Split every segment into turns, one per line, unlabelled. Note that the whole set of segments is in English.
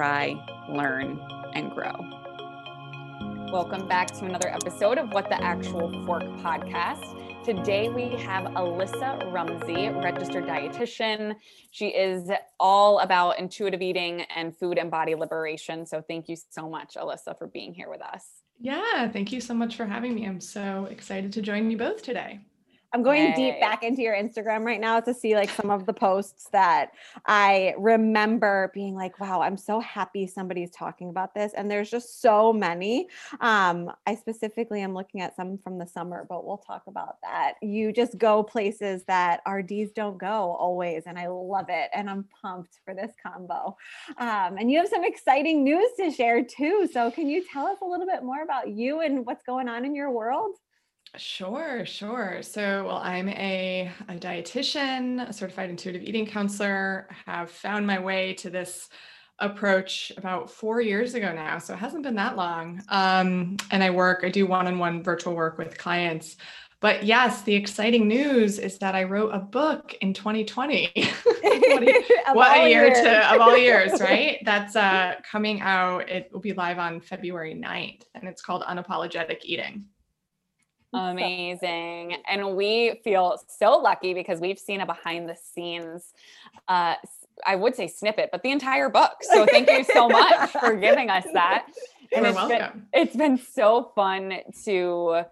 cry, learn, and grow. Welcome back to another episode of What the Actual Fork podcast. Today we have Alissa Rumsey, registered dietitian. She is all about intuitive eating and food and body liberation. So thank you so much, Alissa, for being here with us.
Yeah, thank you so much for having me. I'm so excited to join you both today.
I'm going deep back into your Instagram right now to see like some of the posts that I remember being like, wow, I'm so happy somebody's talking about this. And there's just so many. Um, I specifically am looking at some from the summer, but we'll talk about that. You just go places that RDs don't go always. And I love it. And I'm pumped for this combo. Um, and you have some exciting news to share too. So can you tell us a little bit more about you and what's going on in your world?
Sure, sure. So, well, I'm a, a dietitian, a certified intuitive eating counselor, have found my way to this approach about four years ago now. So it hasn't been that long. Um, and I work, I do one on one virtual work with clients. But yes, the exciting news is that I wrote a book in 2020. what, a, what a year to of all years, right? That's uh, coming out. It will be live on February 9th, and it's called Unapologetic Eating.
Amazing. And we feel so lucky because we've seen a behind the scenes, uh, I would say snippet, but the entire book. So thank you so much for giving us that.
And
You're
it's
welcome. Been, it's been so fun to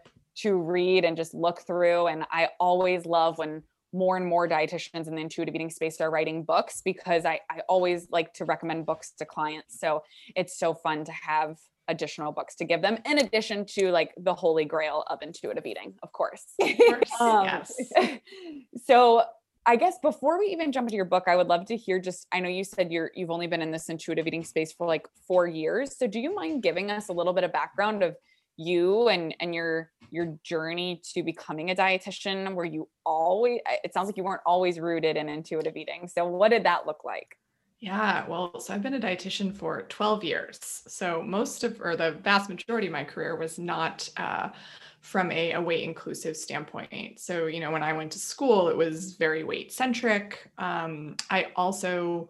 to read and just look through. And I always love when more and more dietitians in the intuitive eating space are writing books because I, I always like to recommend books to clients. So it's so fun to have additional books to give them in addition to like the holy grail of intuitive eating of course, of course. Um, yes. so i guess before we even jump into your book i would love to hear just i know you said you're you've only been in this intuitive eating space for like four years. So do you mind giving us a little bit of background of you and and your your journey to becoming a dietitian? Where you always it sounds like you weren't always rooted in intuitive eating. So what did that look like
yeah, well, so I've been a dietitian for 12 years. So most of, or the vast majority of my career was not uh, from a, a, weight inclusive standpoint. So, you know, when I went to school, it was very weight centric. Um, I also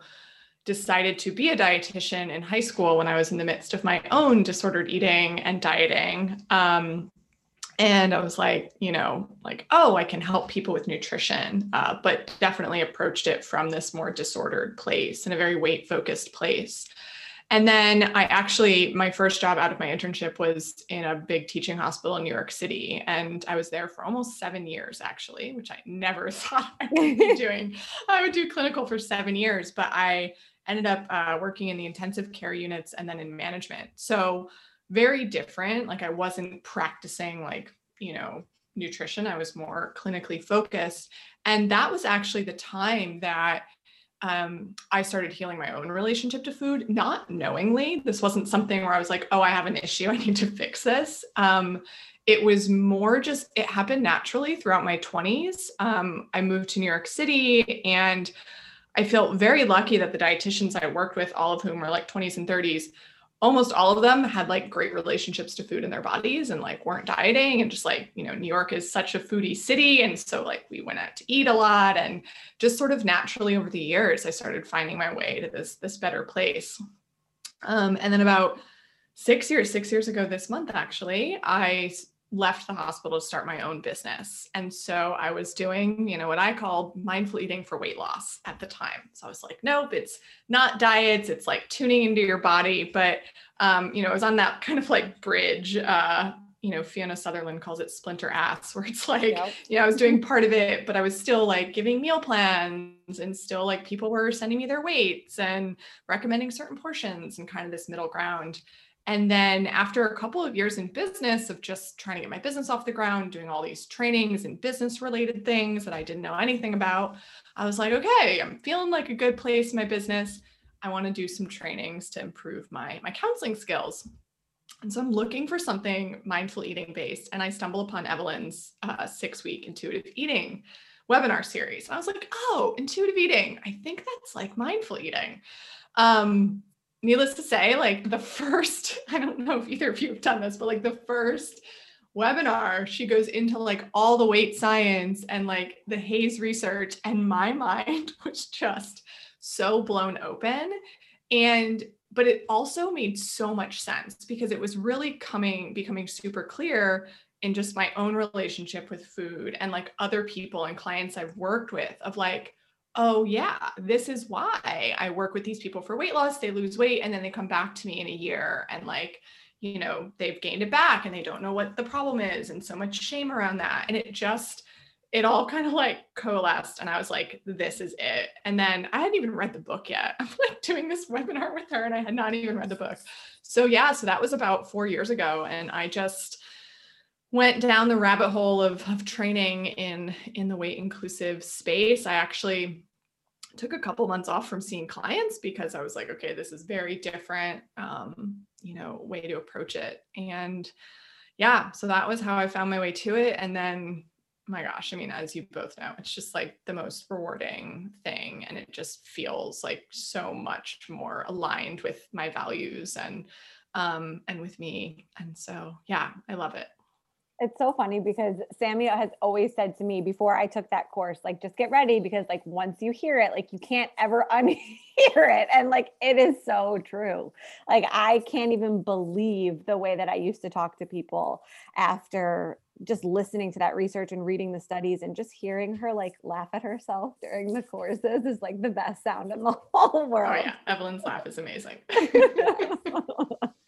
decided to be a dietitian in high school when I was in the midst of my own disordered eating and dieting. Um, and i was like you know like oh i can help people with nutrition uh, but definitely approached it from this more disordered place in a very weight focused place. And then i actually my first job out of my internship was in a big teaching hospital in new york city. And i was there for almost seven years actually which i never thought i would be doing. I would do clinical for seven years but i ended up uh, working in the intensive care units and then in management. So very different. Like I wasn't practicing like, you know, nutrition. I was more clinically focused. And that was actually the time that um, I started healing my own relationship to food, not knowingly. This wasn't something where I was like, oh, I have an issue. I need to fix this. Um, it was more just, it happened naturally throughout my 20s. Um, I moved to New York City and I felt very lucky that the dietitians I worked with, all of whom were like 20s and 30s, almost all of them had like great relationships to food in their bodies and like weren't dieting and just like you know new york is such a foodie city. And so like we went out to eat a lot and just sort of naturally over the years i started finding my way to this this better place. Um, and then about six years six years ago this month actually i left the hospital to start my own business. And so I was doing, you know, what I called mindful eating for weight loss at the time. So I was like, nope, it's not diets, it's like tuning into your body. But, um, you know, it was on that kind of like bridge uh, you know, Fiona Sutherland calls it splinter ass, where it's like, yep. you know, I was doing part of it, but I was still like giving meal plans and still like people were sending me their weights and recommending certain portions and kind of this middle ground. And then after a couple of years in business of just trying to get my business off the ground, doing all these trainings and business related things that I didn't know anything about, I was like, okay, I'm feeling like a good place in my business. I want to do some trainings to improve my my counseling skills. And so I'm looking for something mindful eating based, and I stumble upon Evelyn's uh, six week intuitive eating webinar series. And I was like, oh, intuitive eating. I think that's like mindful eating. Um, needless to say, like the first, I don't know if either of you have done this, but like the first webinar, she goes into like all the weight science and like the HAES research, and my mind was just so blown open. And but it also made so much sense because it was really coming becoming super clear in just my own relationship with food and like other people and clients I've worked with of like oh yeah this is why I work with these people for weight loss they lose weight and then they come back to me in a year and like you know they've gained it back and they don't know what the problem is and so much shame around that and it just it all kind of like coalesced and I was like, this is it. And then I hadn't even read the book yet. I'm like doing this webinar with her and I had not even read the book. So yeah, so that was about four years ago. And I just went down the rabbit hole of, of training in in the weight inclusive space. I actually took a couple months off from seeing clients because I was like, okay, this is very different, um, you know, way to approach it. And yeah, so that was how I found my way to it. And then my gosh, I mean, as you both know, it's just like the most rewarding thing. And it just feels like so much more aligned with my values and um and with me. And so yeah, I love it.
It's so funny because Sammy has always said to me before I took that course, like, just get ready because, like, once you hear it, like, you can't ever unhear it. And, like, it is so true. Like, I can't even believe the way that I used to talk to people after just listening to that research and reading the studies and just hearing her like laugh at herself during the courses is like the best sound in the whole world.
Oh yeah, Evelyn's laugh is amazing.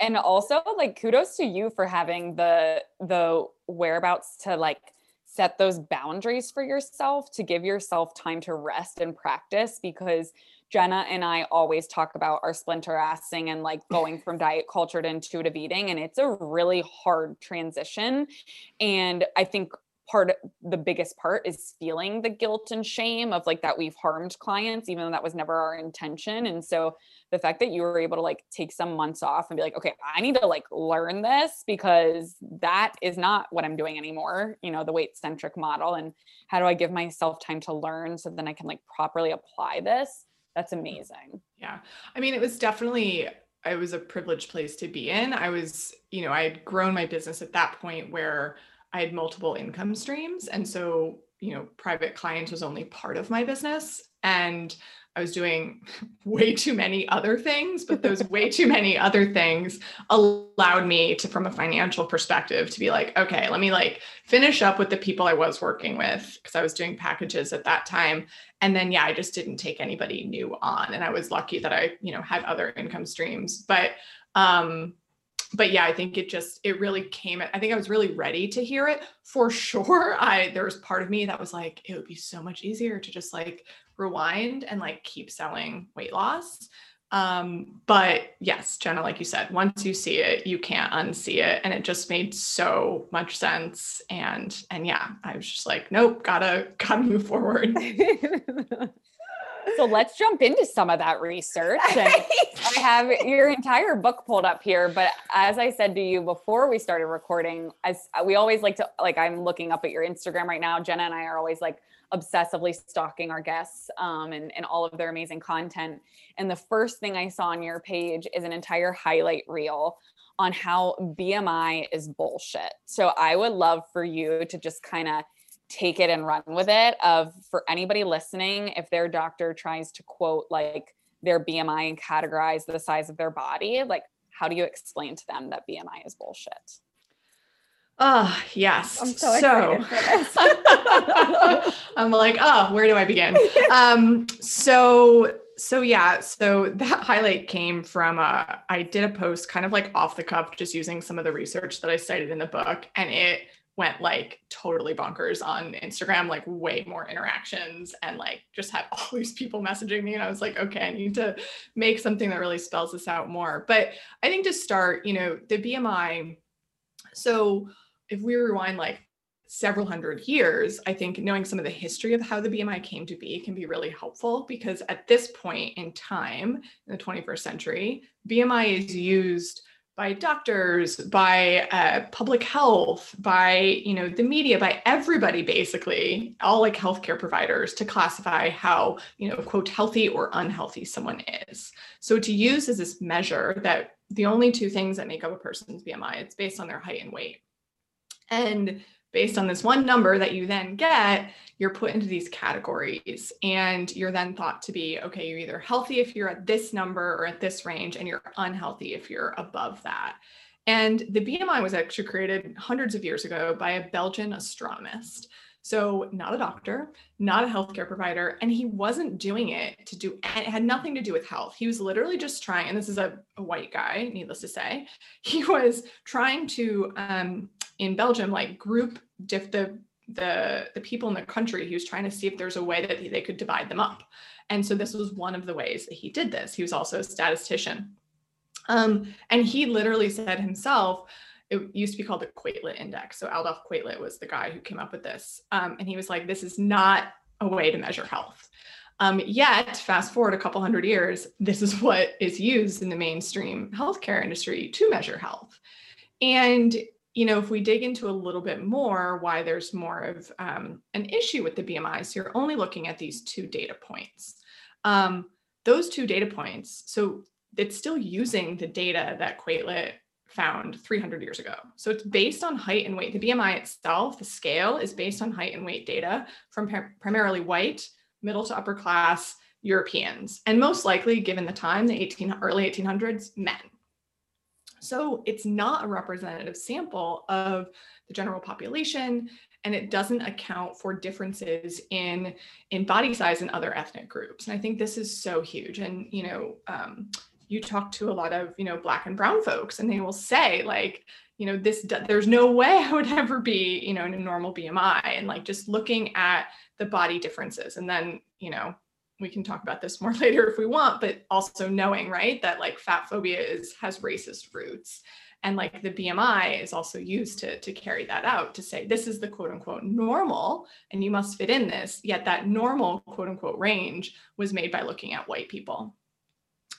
and also like kudos to you for having the the whereabouts to like set those boundaries for yourself to give yourself time to rest and practice because Jenna and I always talk about our splinter assing and like going from diet culture to intuitive eating. And it's a really hard transition. And I think part the biggest part is feeling the guilt and shame of like that we've harmed clients even though that was never our intention and so the fact that you were able to like take some months off and be like okay i need to like learn this because that is not what i'm doing anymore you know the weight centric model and how do i give myself time to learn so then i can like properly apply this that's amazing.
Yeah. I mean, it was definitely it was a privileged place to be in. I was, you know, I had grown my business at that point where I had multiple income streams. And so, you know, private clients was only part of my business. And I was doing way too many other things, but those way too many other things allowed me to, from a financial perspective, to be like, okay, let me like finish up with the people I was working with because I was doing packages at that time. And then, yeah, I just didn't take anybody new on. And I was lucky that I, you know, had other income streams. But, um, but yeah, I think it just it really came. I think I was really ready to hear it for sure. I there was part of me that was like, it would be so much easier to just like rewind and like keep selling weight loss. Um, but yes, Jenna, like you said, once you see it, you can't unsee it. And it just made so much sense. And and yeah, I was just like, nope, gotta gotta move forward.
so let's jump into some of that research. And I have your entire book pulled up here, but as I said to you before we started recording, as we always like to like I'm looking up at your Instagram right now. Jenna and I are always like obsessively stalking our guests um, and, and all of their amazing content. And the first thing I saw on your page is an entire highlight reel on how BMI is bullshit. So I would love for you to just kind of take it and run with it of for anybody listening if their doctor tries to quote like their BMI and categorize the size of their body like how do you explain to them that BMI is bullshit
Oh, yes. I'm so, so I'm like, oh, where do I begin? um, so So yeah, so that highlight came from uh, I did a post kind of like off the cuff, just using some of the research that I cited in the book, and it went like totally bonkers on Instagram, like way more interactions, and like just had all these people messaging me, and I was like, okay, I need to make something that really spells this out more. But I think to start, you know, the BMI. So if we rewind like several hundred years, I think knowing some of the history of how the BMI came to be can be really helpful because at this point in time in the 21st century, BMI is used by doctors, by uh, public health, by you know the media, by everybody basically, all like healthcare providers to classify how you know quote healthy or unhealthy someone is. So to use as this measure that the only two things that make up a person's BMI, it's based on their height and weight. And based on this one number that you then get, you're put into these categories and you're then thought to be okay, you're either healthy if you're at this number or at this range, and you're unhealthy if you're above that. And the BMI was actually created hundreds of years ago by a Belgian astronomist. So, not a doctor, not a healthcare provider, and he wasn't doing it to do it had nothing to do with health. He was literally just trying, and this is a, a white guy, needless to say, he was trying to um, in Belgium like group diff the the the people in the country. He was trying to see if there's a way that they could divide them up, and so this was one of the ways that he did this. He was also a statistician, um, and he literally said himself it used to be called the Quetelet Index. So Adolphe Quetelet was the guy who came up with this. Um, and he was like, this is not a way to measure health. Um, yet, fast forward a couple hundred years, this is what is used in the mainstream healthcare industry to measure health. And, you know, if we dig into a little bit more why there's more of um, an issue with the BMI, so you're only looking at these two data points. Um, those two data points, so it's still using the data that Quetelet found 300 years ago. So it's based on height and weight. The BMI itself, the scale, is based on height and weight data from primarily white, middle to upper class Europeans, and most likely, given the time, the 18, early 1800s, men. So it's not a representative sample of the general population, and it doesn't account for differences in in body size and other ethnic groups. And I think this is so huge. And you know, um, you talk to a lot of you know black and brown folks and they will say like you know this there's no way i would ever be you know in a normal bmi and like just looking at the body differences. And then you know we can talk about this more later if we want but also knowing right that like fat phobia is has racist roots. And like the bmi is also used to to carry that out to say this is the quote unquote normal and you must fit in this. Yet that normal quote unquote range was made by looking at white people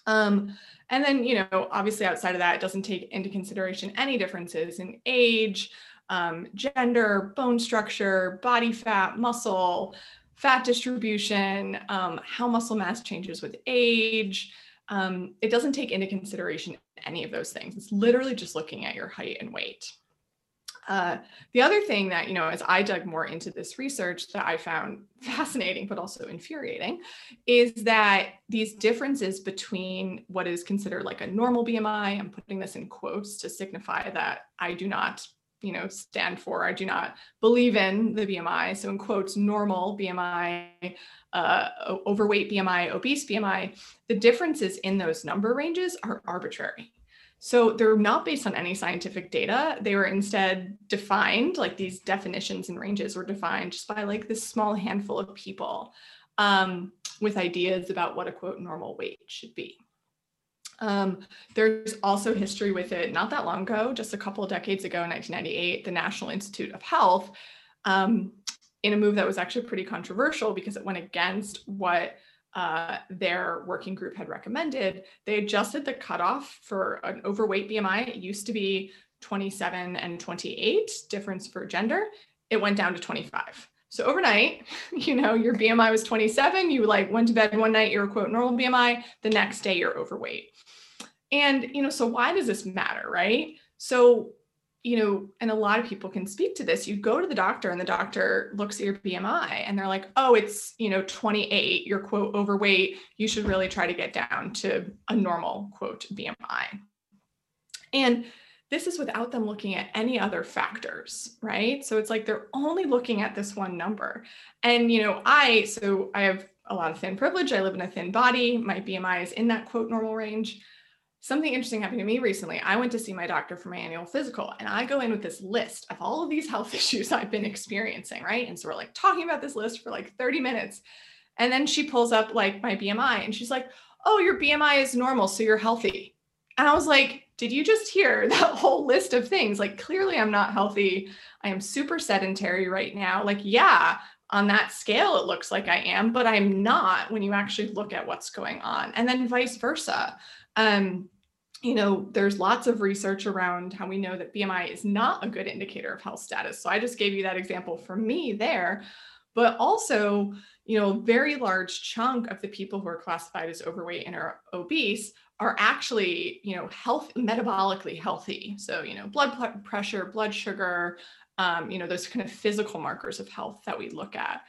um, and then, you know, obviously outside of that, it doesn't take into consideration any differences in age, um, gender, bone structure, body fat, muscle, fat distribution, um, how muscle mass changes with age. Um, it doesn't take into consideration any of those things. It's literally just looking at your height and weight. Uh, the other thing that, you know, as I dug more into this research that I found fascinating, but also infuriating, is that these differences between what is considered like a normal BMI, I'm putting this in quotes to signify that I do not, you know, stand for, I do not believe in the BMI. So in quotes, normal BMI, uh, overweight BMI, obese BMI, the differences in those number ranges are arbitrary. So they're not based on any scientific data. They were instead defined, like these definitions and ranges were defined just by like this small handful of people um, with ideas about what a quote normal weight should be. Um, there's also history with it not that long ago, just a couple of decades ago, in 1998, the National Institute of Health, um, in a move that was actually pretty controversial because it went against what uh, their working group had recommended, they adjusted the cutoff for an overweight BMI. It used to be 27 and 28 difference for gender. It went down to 25. So overnight, you know, your BMI was 27, you like went to bed one night, you're quote normal BMI, the next day you're overweight. And, you know, so why does this matter, right? So you know, and a lot of people can speak to this. You go to the doctor and the doctor looks at your BMI and they're like, oh, it's, you know, 28, you're quote overweight. You should really try to get down to a normal quote BMI. And this is without them looking at any other factors, right? So it's like they're only looking at this one number. And, you know, I, so I have a lot of thin privilege. I live in a thin body. My BMI is in that quote normal range. Something interesting happened to me recently. I went to see my doctor for my annual physical, and I go in with this list of all of these health issues I've been experiencing, right? And so we're like talking about this list for like 30 minutes. And then she pulls up like my BMI and she's like, Oh, your BMI is normal. So you're healthy. And I was like, Did you just hear that whole list of things? Like, clearly, I'm not healthy. I am super sedentary right now. Like, yeah, on that scale, it looks like I am, but I'm not when you actually look at what's going on. And then vice versa. Um, you know, there's lots of research around how we know that BMI is not a good indicator of health status. So I just gave you that example for me there. But also, you know, a very large chunk of the people who are classified as overweight and are obese are actually, you know, health metabolically healthy. So, you know, blood pressure, blood sugar, um, you know, those kind of physical markers of health that we look at.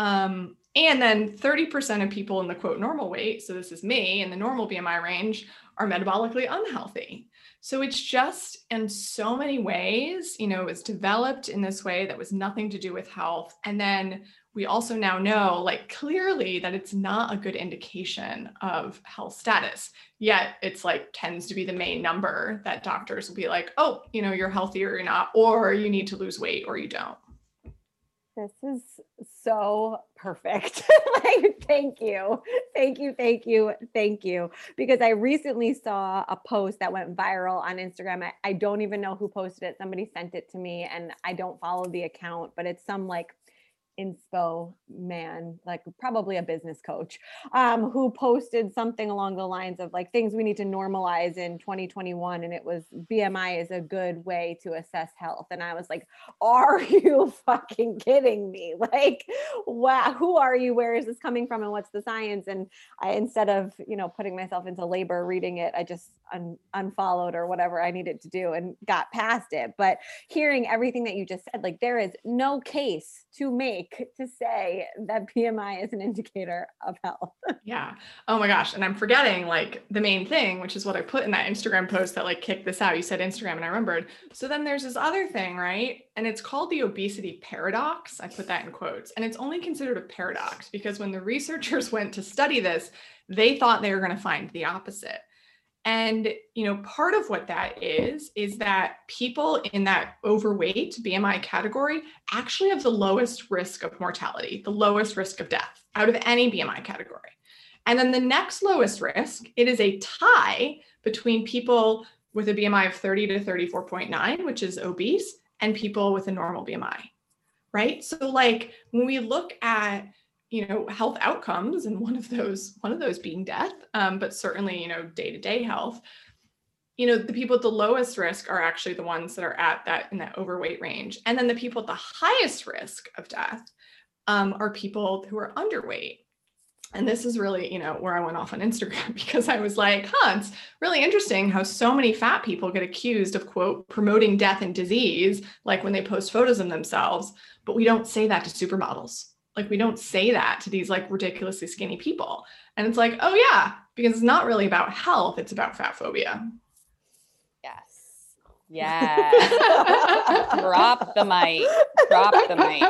Um, and then 30% of people in the quote normal weight, so this is me in the normal BMI range, are metabolically unhealthy. So it's just in so many ways, you know, it was developed in this way that was nothing to do with health. And then we also now know, like, clearly that it's not a good indication of health status. Yet it's like tends to be the main number that doctors will be like, oh, you know, you're healthy or you're not, or you need to lose weight or you don't.
This is so perfect. like, thank you. Thank you. Thank you. Thank you. Because I recently saw a post that went viral on Instagram. I, I don't even know who posted it. Somebody sent it to me and I don't follow the account, but it's some like inspo man, like probably a business coach, um, who posted something along the lines of like things we need to normalize in 2021. And it was BMI is a good way to assess health. And I was like, are you fucking kidding me? Like, wow, who are you? Where is this coming from? And what's the science? And I, instead of, you know, putting myself into labor reading it, I just un- unfollowed or whatever I needed to do and got past it. But hearing everything that you just said, like there is no case to make to say that BMI is an indicator of health.
yeah. Oh my gosh. And I'm forgetting like the main thing, which is what I put in that Instagram post that like kicked this out. You said Instagram and I remembered. So then there's this other thing, right? And it's called the obesity paradox. I put that in quotes. And it's only considered a paradox because when the researchers went to study this, they thought they were going to find the opposite. And, you know, part of what that is, is that people in that overweight BMI category actually have the lowest risk of mortality, the lowest risk of death out of any BMI category. And then the next lowest risk, it is a tie between people with a BMI of 30 to 34.9, which is obese, and people with a normal BMI, right? So, like, when we look at you know health outcomes and one of those one of those being death um, but certainly you know day-to-day health. You know the people at the lowest risk are actually the ones that are at that in that overweight range. And then the people at the highest risk of death um, are people who are underweight. And this is really you know where i went off on instagram because i was like huh it's really interesting how so many fat people get accused of quote promoting death and disease like when they post photos of themselves. But we don't say that to supermodels like we don't say that to these like ridiculously skinny people. And it's like, oh yeah, because it's not really about health, it's about fat phobia.
Yes. Yeah. Drop the mic. Drop the mic.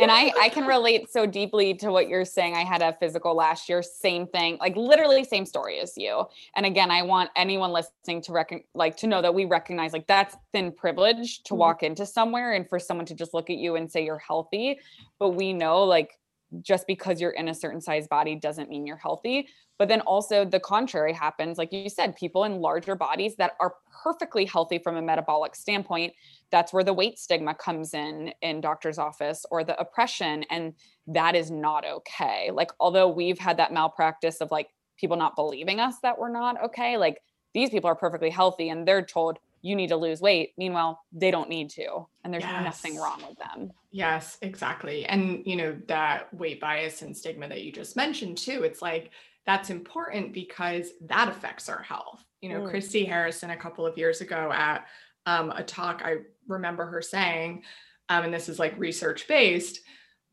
And I I can relate so deeply to what you're saying. I had a physical last year, same thing, like literally same story as you. And again, I want anyone listening to reckon like to know that we recognize like that's thin privilege to mm-hmm. walk into somewhere and for someone to just look at you and say you're healthy. But we know like just because you're in a certain size body doesn't mean you're healthy. But then also the contrary happens. Like you said, people in larger bodies that are perfectly healthy from a metabolic standpoint, that's where the weight stigma comes in in doctor's office or the oppression. And that is not okay. Like, although we've had that malpractice of like people not believing us that we're not okay, like these people are perfectly healthy and they're told, you need to lose weight. Meanwhile, they don't need to, and there's yes. nothing wrong with them.
Yes, exactly. And, you know, that weight bias and stigma that you just mentioned too, it's like that's important because that affects our health. You know, mm. Christy Harrison a couple of years ago at um, a talk, I remember her saying, um, and this is like research based,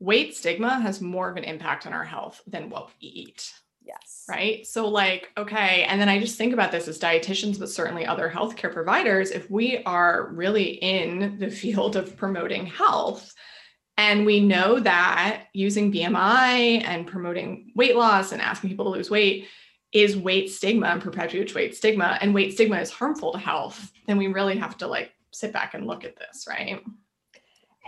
weight stigma has more of an impact on our health than what we eat.
Yes.
Right. So, like, okay. And then I just think about this as dietitians, but certainly other healthcare providers. If we are really in the field of promoting health, And we know that using BMI and promoting weight loss and asking people to lose weight is weight stigma and perpetuates weight stigma, and weight stigma is harmful to health, then we really have to like sit back and look at this, right?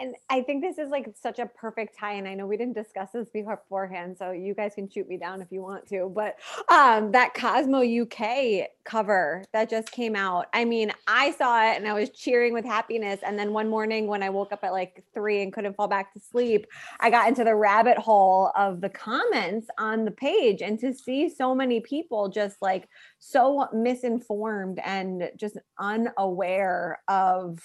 And I think this is like such a perfect tie. And I know we didn't discuss this beforehand, so you guys can shoot me down if you want to. But um, that Cosmo UK cover that just came out. I mean, I saw it and I was cheering with happiness. And then one morning when I woke up at like three and couldn't fall back to sleep, I got into the rabbit hole of the comments on the page. And to see so many people just like so misinformed and just unaware of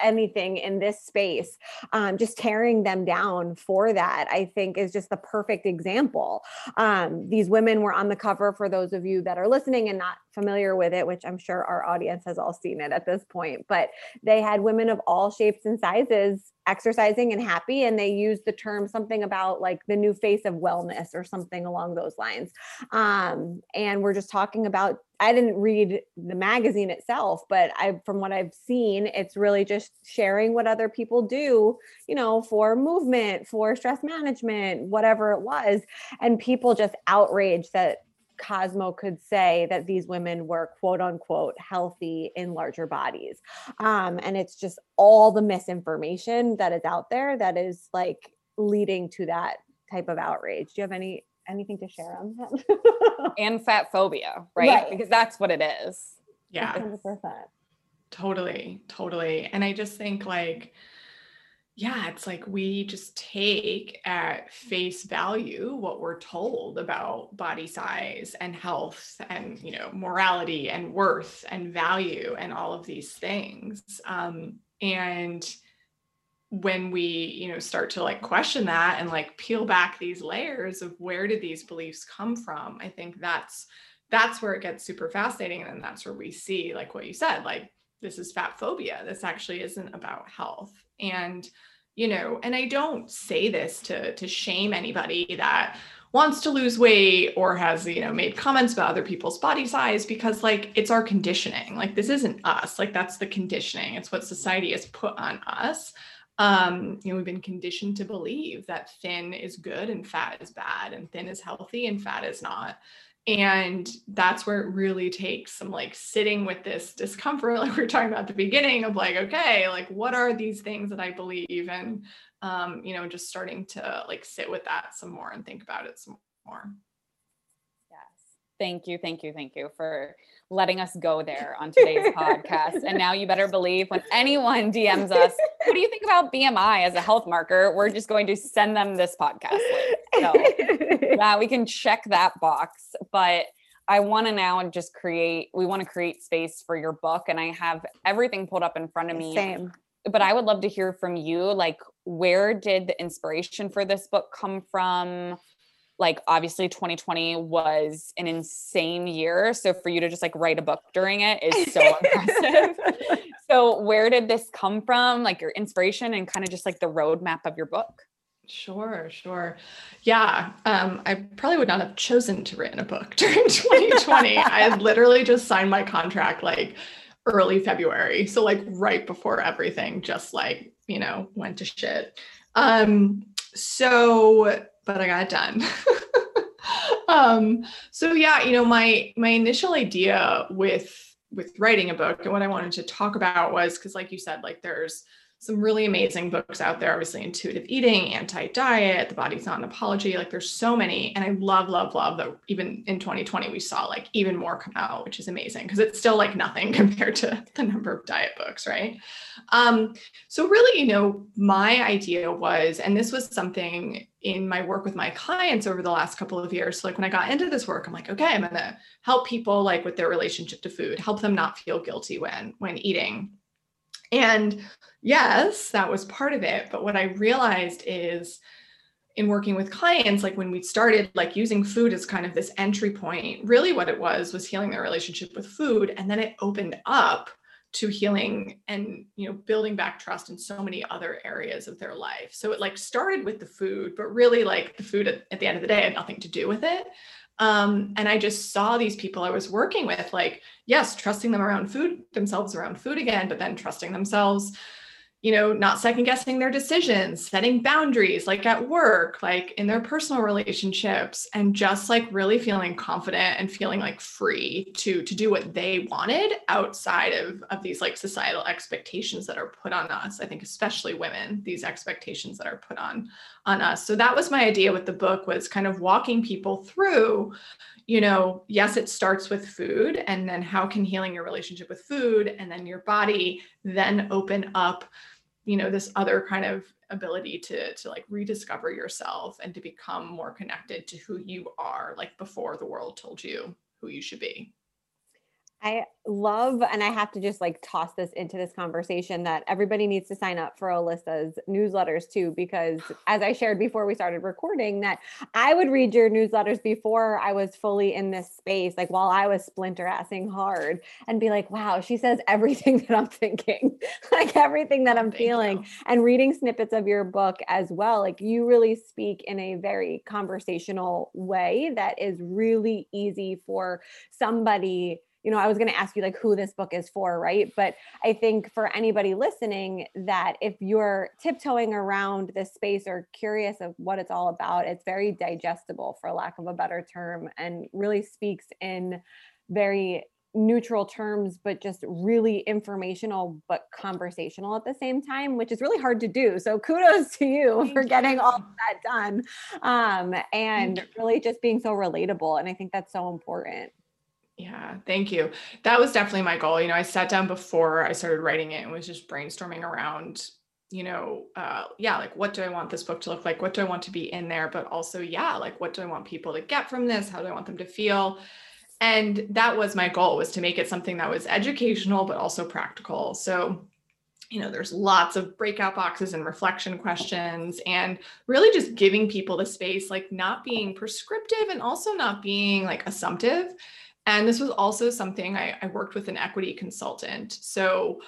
anything in this space um, just tearing them down for that i think is just the perfect example. Um, these women were on the cover for those of you that are listening and not familiar with it which i'm sure our audience has all seen it at this point but they had women of all shapes and sizes exercising and happy and they used the term something about like the new face of wellness or something along those lines. Um, and we're just talking about i didn't read the magazine itself but i from what i've seen it's really just sharing what other people do you know for movement for stress management whatever it was. And people just outraged that Cosmo could say that these women were quote unquote healthy in larger bodies. Um, and it's just all the misinformation that is out there that is like leading to that type of outrage. Do you have any anything to share on that?
and fat phobia, right? right? Because that's what it is.
Yeah. 100%. Totally, totally. And I just think like yeah, it's like we just take at face value what we're told about body size and health and you know morality and worth and value and all of these things. Um, and when we you know start to like question that and like peel back these layers of where did these beliefs come from, I think that's that's where it gets super fascinating and that's where we see like what you said like this is fat phobia. This actually isn't about health. And, you know, and I don't say this to to shame anybody that wants to lose weight or has, you know, made comments about other people's body size because like it's our conditioning. Like this isn't us. Like that's the conditioning. It's what society has put on us. Um, you know, we've been conditioned to believe that thin is good and fat is bad and thin is healthy and fat is not and that's where it really takes some like sitting with this discomfort like we are talking about at the beginning of like okay like what are these things that i believe and um you know just starting to like sit with that some more and think about it some more
thank you thank you thank you for letting us go there on today's podcast and now you better believe when anyone dms us what do you think about bmi as a health marker we're just going to send them this podcast link so yeah, we can check that box. But I want to now just create, we want to create space for your book. And I have everything pulled up in front of me.
Same.
But I would love to hear from you. Like, where did the inspiration for this book come from? Like, obviously, 2020 was an insane year. So, for you to just like write a book during it is so impressive. So, where did this come from? Like, your inspiration and kind of just like the roadmap of your book?
Sure, sure. Yeah. Um, I probably would not have chosen to write a book during 2020. I had literally just signed my contract like early February. So like right before everything just like, you know, went to shit. Um, so but I got it done. um, so yeah, you know, my my initial idea with with writing a book and what I wanted to talk about was because like you said, like there's some really amazing books out there obviously intuitive eating anti-diet the body's not an apology like there's so many and i love love love that even in 2020 we saw like even more come out which is amazing because it's still like nothing compared to the number of diet books right um, so really you know my idea was and this was something in my work with my clients over the last couple of years so like when i got into this work i'm like okay i'm going to help people like with their relationship to food help them not feel guilty when when eating and yes, that was part of it. But what I realized is in working with clients, like when we started like using food as kind of this entry point, really what it was was healing their relationship with food. And then it opened up to healing and you know building back trust in so many other areas of their life. So it like started with the food but really like the food at, at the end of the day had nothing to do with it. Um, and I just saw these people I was working with, like, yes, trusting them around food, themselves around food again, but then trusting themselves you know, not second guessing their decisions, setting boundaries like at work, like in their personal relationships, and just like really feeling confident and feeling like free to to do what they wanted outside of of these like societal expectations that are put on us. I think especially women, these expectations that are put on on us. So that was my idea with the book was kind of walking people through you know, yes, it starts with food, and then how can healing your relationship with food and then your body then open up you know this other kind of ability to to like rediscover yourself and to become more connected to who you are like before the world told you who you should be
I love, and I have to just like toss this into this conversation that everybody needs to sign up for Alissa's newsletters too, because as I shared before we started recording, that I would read your newsletters before I was fully in this space, like while I was splinter assing hard, and be like, wow, she says everything that I'm thinking, like everything that oh, I'm feeling, you. and reading snippets of your book as well. Like you really speak in a very conversational way that is really easy for somebody you know, I was going to ask you like who this book is for, right? But I think for anybody listening, that if you're tiptoeing around this space or curious of what it's all about, it's very digestible, for lack of a better term, and really speaks in very neutral terms, but just really informational but conversational at the same time, which is really hard to do. So kudos to you Thank for getting you. all that done um, and really just being so relatable. And I think that's so important.
Yeah, thank you. That was definitely my goal. You know, I sat down before I started writing it and was just brainstorming around, you know, uh, yeah, like what do I want this book to look like? What do I want to be in there? But also, yeah, like what do I want people to get from this? How do I want them to feel? And that was my goal was to make it something that was educational, but also practical. So, you know, there's lots of breakout boxes and reflection questions, and really just giving people the space, like not being prescriptive and also not being like assumptive and this was also something I, I worked with an equity consultant. So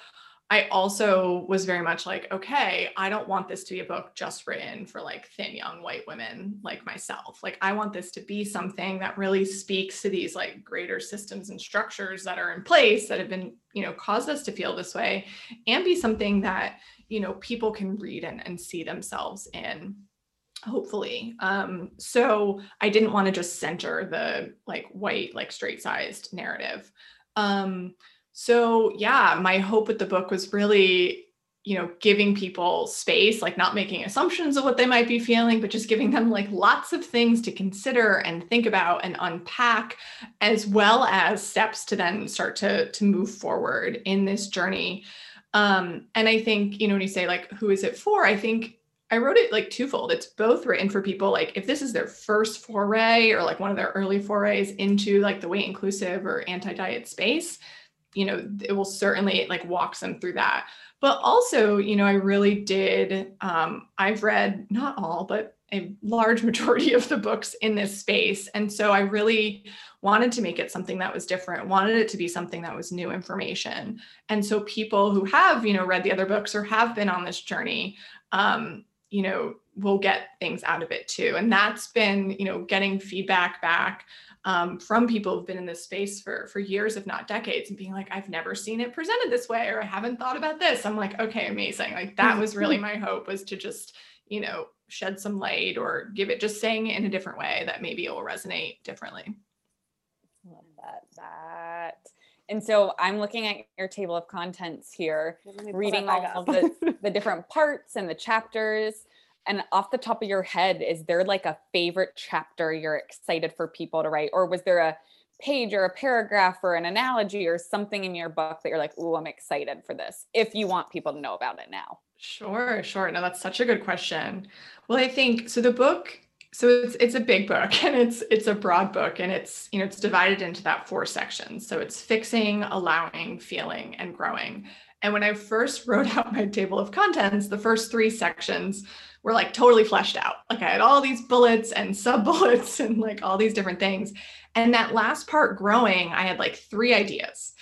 I also was very much like, okay, I don't want this to be a book just written for like thin young white women like myself. Like, I want this to be something that really speaks to these like greater systems and structures that are in place that have been, you know, caused us to feel this way and be something that, you know, people can read and, and see themselves in hopefully. Um so i didn't want to just center the like white like straight sized narrative. Um so yeah my hope with the book was really you know giving people space like not making assumptions of what they might be feeling but just giving them like lots of things to consider and think about and unpack as well as steps to then start to to move forward in this journey. Um and i think you know when you say like who is it for? I think I wrote it like twofold. It's both written for people like if this is their first foray or like one of their early forays into like the weight inclusive or anti-diet space, you know, it will certainly like walks them through that. But also, you know, I really did um I've read not all, but a large majority of the books in this space. And so I really wanted to make it something that was different, wanted it to be something that was new information. And so people who have, you know, read the other books or have been on this journey, um, you know we'll get things out of it too. And that's been you know getting feedback back um, from people who've been in this space for for years if not decades and being like i've never seen it presented this way or i haven't thought about this. I'm like okay amazing. Like that was really my hope was to just you know shed some light or give it just saying it in a different way that maybe it will resonate differently.
Love that that and so I'm looking at your table of contents here, reading all of the, the different parts and the chapters. And off the top of your head, is there like a favorite chapter you're excited for people to write? Or was there a page or a paragraph or an analogy or something in your book that you're like, oh, I'm excited for this, if you want people to know about it now?
Sure, sure. No, that's such a good question. Well, I think so. The book so it's it's a big book and it's it's a broad book and it's you know it's divided into that four sections. So it's fixing allowing feeling and growing. And when i first wrote out my table of contents the first three sections were like totally fleshed out. Like i had all these bullets and sub bullets and like all these different things. And that last part growing i had like three ideas.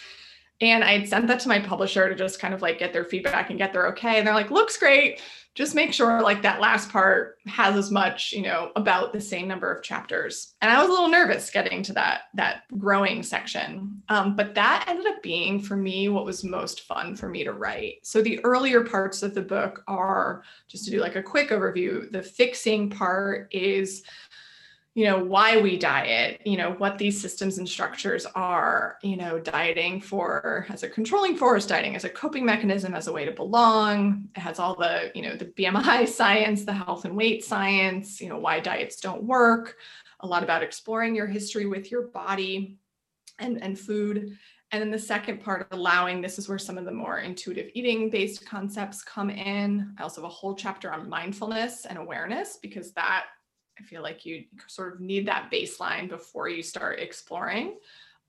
And I had sent that to my publisher to just kind of like get their feedback and get their okay. And they're like, looks great. Just make sure like that last part has as much, you know, about the same number of chapters. And I was a little nervous getting to that that growing section. Um, but that ended up being for me what was most fun for me to write. So the earlier parts of the book are just to do like a quick overview. The fixing part is you know why we diet you know what these systems and structures are you know dieting for as a controlling force dieting as a coping mechanism as a way to belong. It has all the you know the bmi science the health and weight science you know why diets don't work a lot about exploring your history with your body and and food. And then the second part allowing this is where some of the more intuitive eating based concepts come in. I also have a whole chapter on mindfulness and awareness because that I feel like you sort of need that baseline before you start exploring.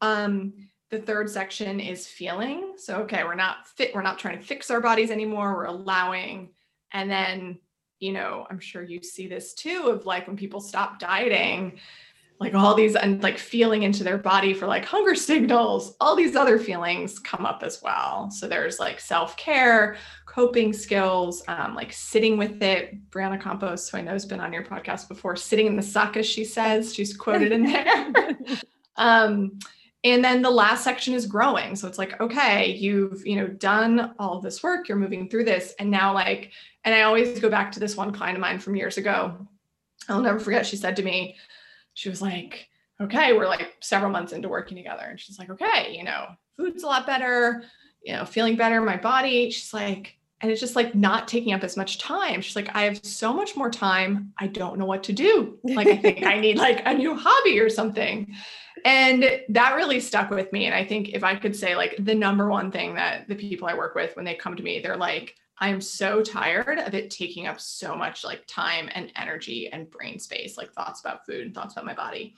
Um, the third section is feeling. So, okay, we're not fit, we're not trying to fix our bodies anymore, we're allowing. And then, you know, I'm sure you see this too of like when people stop dieting, like all these and like feeling into their body for like hunger signals all these other feelings come up as well so there's like self-care coping skills um, like sitting with it. Brianna campos who i know has been on your podcast before sitting in the suck as she says. She's quoted in there. Um, and then the last section is growing. So it's like okay you've you know done all this work you're moving through this. And now like and i always go back to this one client of mine from years ago. I'll never forget she said to me she was like, okay, we're like several months into working together. And she's like, okay, you know, food's a lot better, you know, feeling better in my body. She's like, and it's just like not taking up as much time. She's like, I have so much more time. I don't know what to do. Like, I think I need like a new hobby or something. And that really stuck with me. And I think if I could say like the number one thing that the people I work with when they come to me, they're like, I'm so tired of it taking up so much like time and energy and brain space, like thoughts about food and thoughts about my body.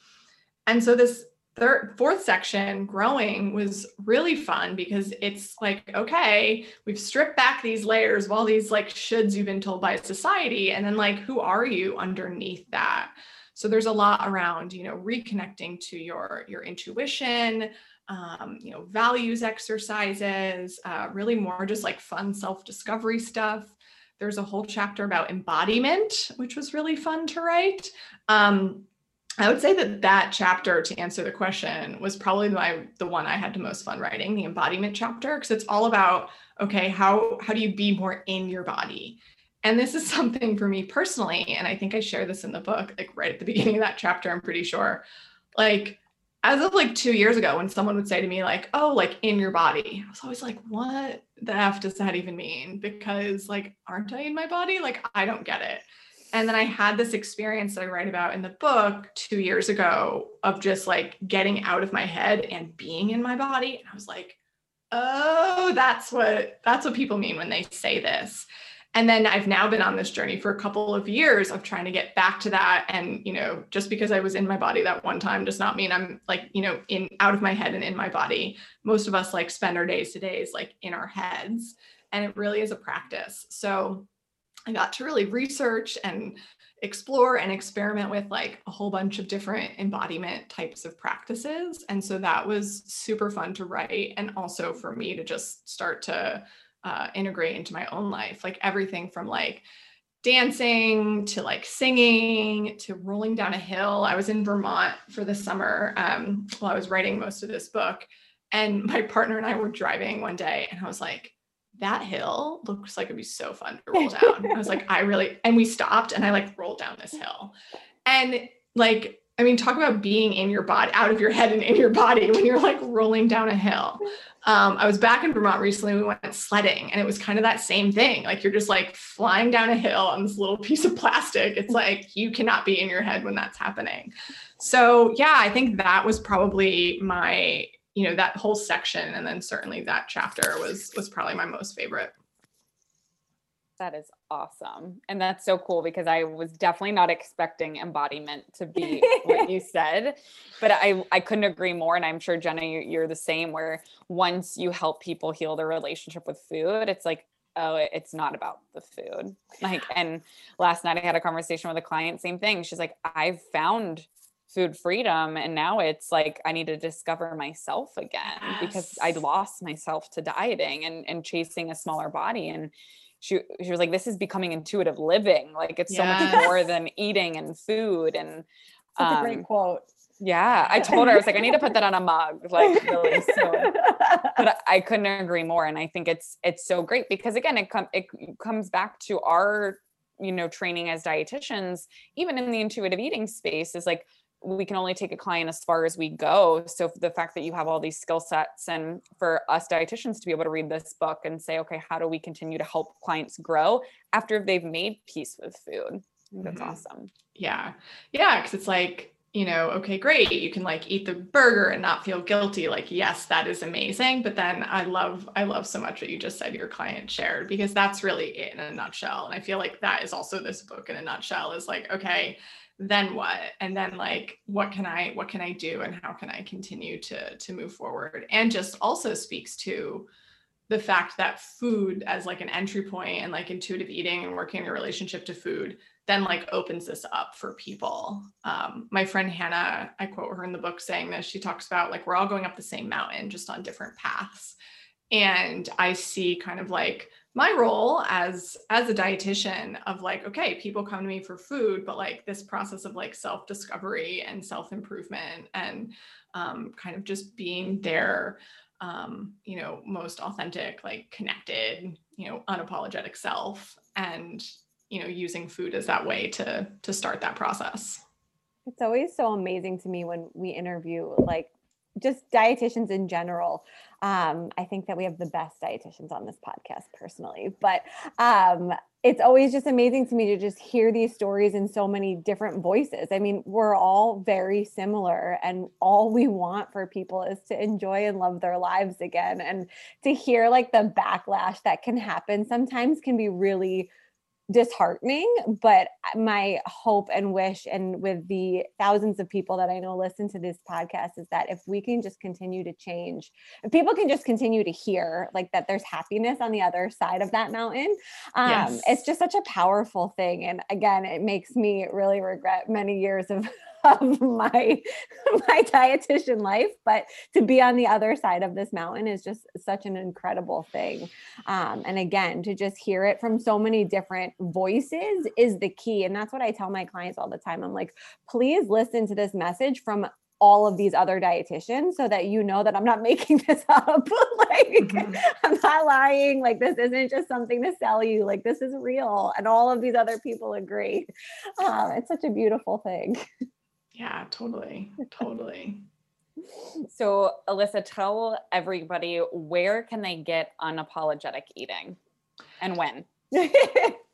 And so this third fourth section growing was really fun because it's like okay we've stripped back these layers of all these like shoulds you've been told by society and then like who are you underneath that so there's a lot around you know reconnecting to your your intuition um, you know, values exercises, uh, really more just like fun self discovery stuff. There's a whole chapter about embodiment, which was really fun to write. Um, I would say that that chapter, to answer the question, was probably my the one I had the most fun writing, the embodiment chapter, because it's all about okay, how how do you be more in your body? And this is something for me personally, and I think I share this in the book, like right at the beginning of that chapter. I'm pretty sure, like as of like two years ago, when someone would say to me, like, oh, like in your body, I was always like, what the F does that even mean? Because, like, aren't I in my body? Like, I don't get it. And then I had this experience that I write about in the book two years ago of just like getting out of my head and being in my body. And I was like, oh, that's what that's what people mean when they say this. And then i've now been on this journey for a couple of years of trying to get back to that. And you know just because i was in my body that one time does not mean i'm like you know in out of my head and in my body. Most of us like spend our days to days like in our heads. And it really is a practice. So i got to really research and explore and experiment with like a whole bunch of different embodiment types of practices. And so that was super fun to write and also for me to just start to uh, integrate into my own life. Like everything from like dancing to like singing to rolling down a hill. I was in vermont for the summer um, while i was writing most of this book. And my partner and i were driving one day and i was like that hill looks like it'd be so fun to roll down i was like i really and we stopped and i like rolled down this hill and like I mean, talk about being in your body, out of your head and in your body when you're like rolling down a hill. Um, I was back in Vermont recently. We went sledding, and it was kind of that same thing. Like you're just like flying down a hill on this little piece of plastic. It's like you cannot be in your head when that's happening. So yeah, I think that was probably my, you know, that whole section, and then certainly that chapter was was probably my most favorite.
That is awesome. And that's so cool because I was definitely not expecting embodiment to be what you said, but I, I couldn't agree more. And I'm sure Jenna, you're the same where once you help people heal their relationship with food, it's like, oh, it's not about the food. Like, and last night I had a conversation with a client, same thing. She's like, I've found food freedom and now it's like i need to discover myself again yes. because i lost myself to dieting and and chasing a smaller body and she she was like this is becoming intuitive living like it's yes. so much more than eating and food and
that's um, a great um, quote
yeah i told her i was like i need to put that on a mug like really soon but I, couldn't agree more and i think it's it's so great because again it, com- it comes back to our you know training as dietitians even in the intuitive eating space is like we can only take a client as far as we go. So the fact that you have all these skill sets and for us dietitians to be able to read this book and say, okay, how do we continue to help clients grow after they've made peace with food? That's mm-hmm. awesome.
Yeah. Yeah. Cause it's like, you know, okay, great. You can like eat the burger and not feel guilty. Like, yes, that is amazing. But then I love, I love so much what you just said your client shared because that's really it in a nutshell. And I feel like that is also this book in a nutshell is like, okay, then what? And then like what can i what can i do and how can i continue to to move forward? And just also speaks to the fact that food as like an entry point and like intuitive eating and working in a relationship to food then like opens this up for people. Um, my friend hannah i quote her in the book saying this she talks about like we're all going up the same mountain just on different paths. And i see kind of like my role as as a dietitian of like okay people come to me for food but like this process of like self discovery and self improvement and um, kind of just being their um, you know most authentic like connected you know unapologetic self and you know using food as that way to to start that process
it's always so amazing to me when we interview like just dietitians in general. Um, I think that we have the best dietitians on this podcast personally, but um, it's always just amazing to me to just hear these stories in so many different voices. I mean, we're all very similar, and all we want for people is to enjoy and love their lives again. And to hear like the backlash that can happen sometimes can be really disheartening but my hope and wish and with the thousands of people that i know listen to this podcast is that if we can just continue to change if people can just continue to hear like that there's happiness on the other side of that mountain um, yes. it's just such a powerful thing and again it makes me really regret many years of of my my dietitian life but to be on the other side of this mountain is just such an incredible thing um, and again to just hear it from so many different voices is the key and that's what i tell my clients all the time i'm like please listen to this message from all of these other dietitians so that you know that I'm not making this up. like mm-hmm. I'm not lying. Like this isn't just something to sell you. Like this is real. And all of these other people agree. Uh, it's such a beautiful thing.
Yeah, totally. Totally.
so, Alissa, tell everybody where can they get unapologetic eating and when?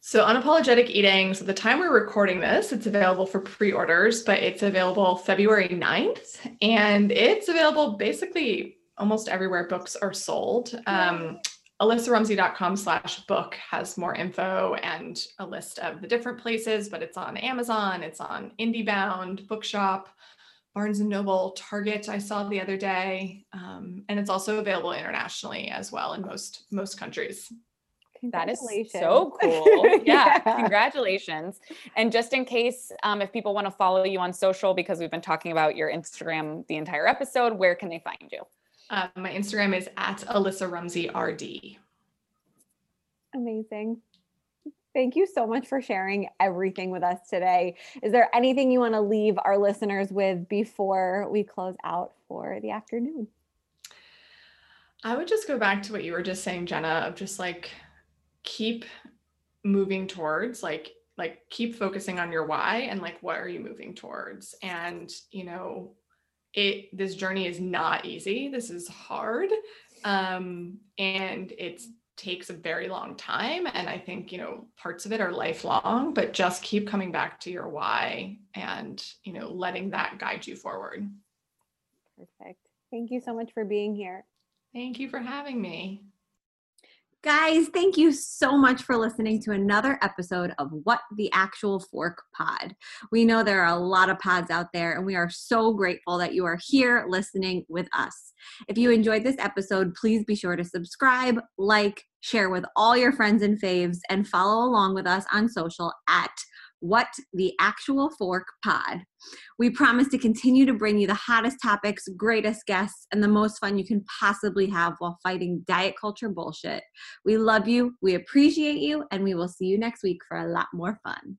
so unapologetic eating so the time we're recording this it's available for pre-orders but it's available february 9th and it's available basically almost everywhere books are sold um, alissarumsey.com slash book has more info and a list of the different places, but it's on Amazon, it's on IndieBound, Bookshop, Barnes and Noble, Target. I saw the other day, um, and it's also available internationally as well in most most countries.
That is so cool. Yeah, yeah, congratulations. And just in case, um, if people want to follow you on social, because we've been talking about your Instagram the entire episode, where can they find you?
Uh, my Instagram is at Alissa Rumsey RD.
Amazing. Thank you so much for sharing everything with us today. Is there anything you want to leave our listeners with before we close out for the afternoon?
I would just go back to what you were just saying, Jenna, of just like keep moving towards like like keep focusing on your why and like what are you moving towards and you know it this journey is not easy. This is hard um and it takes a very long time and i think you know parts of it are lifelong but just keep coming back to your why and you know letting that guide you forward.
Perfect. Thank you so much for being here.
Thank you for having me
Guys, thank you so much for listening to another episode of What the Actual Fork Pod. We know there are a lot of pods out there, and we are so grateful that you are here listening with us. If you enjoyed this episode, please be sure to subscribe, like, share with all your friends and faves, and follow along with us on social at What the Actual Fork Pod. We promise to continue to bring you the hottest topics, greatest guests, and the most fun you can possibly have while fighting diet culture bullshit. We love you, we appreciate you, and we will see you next week for a lot more fun.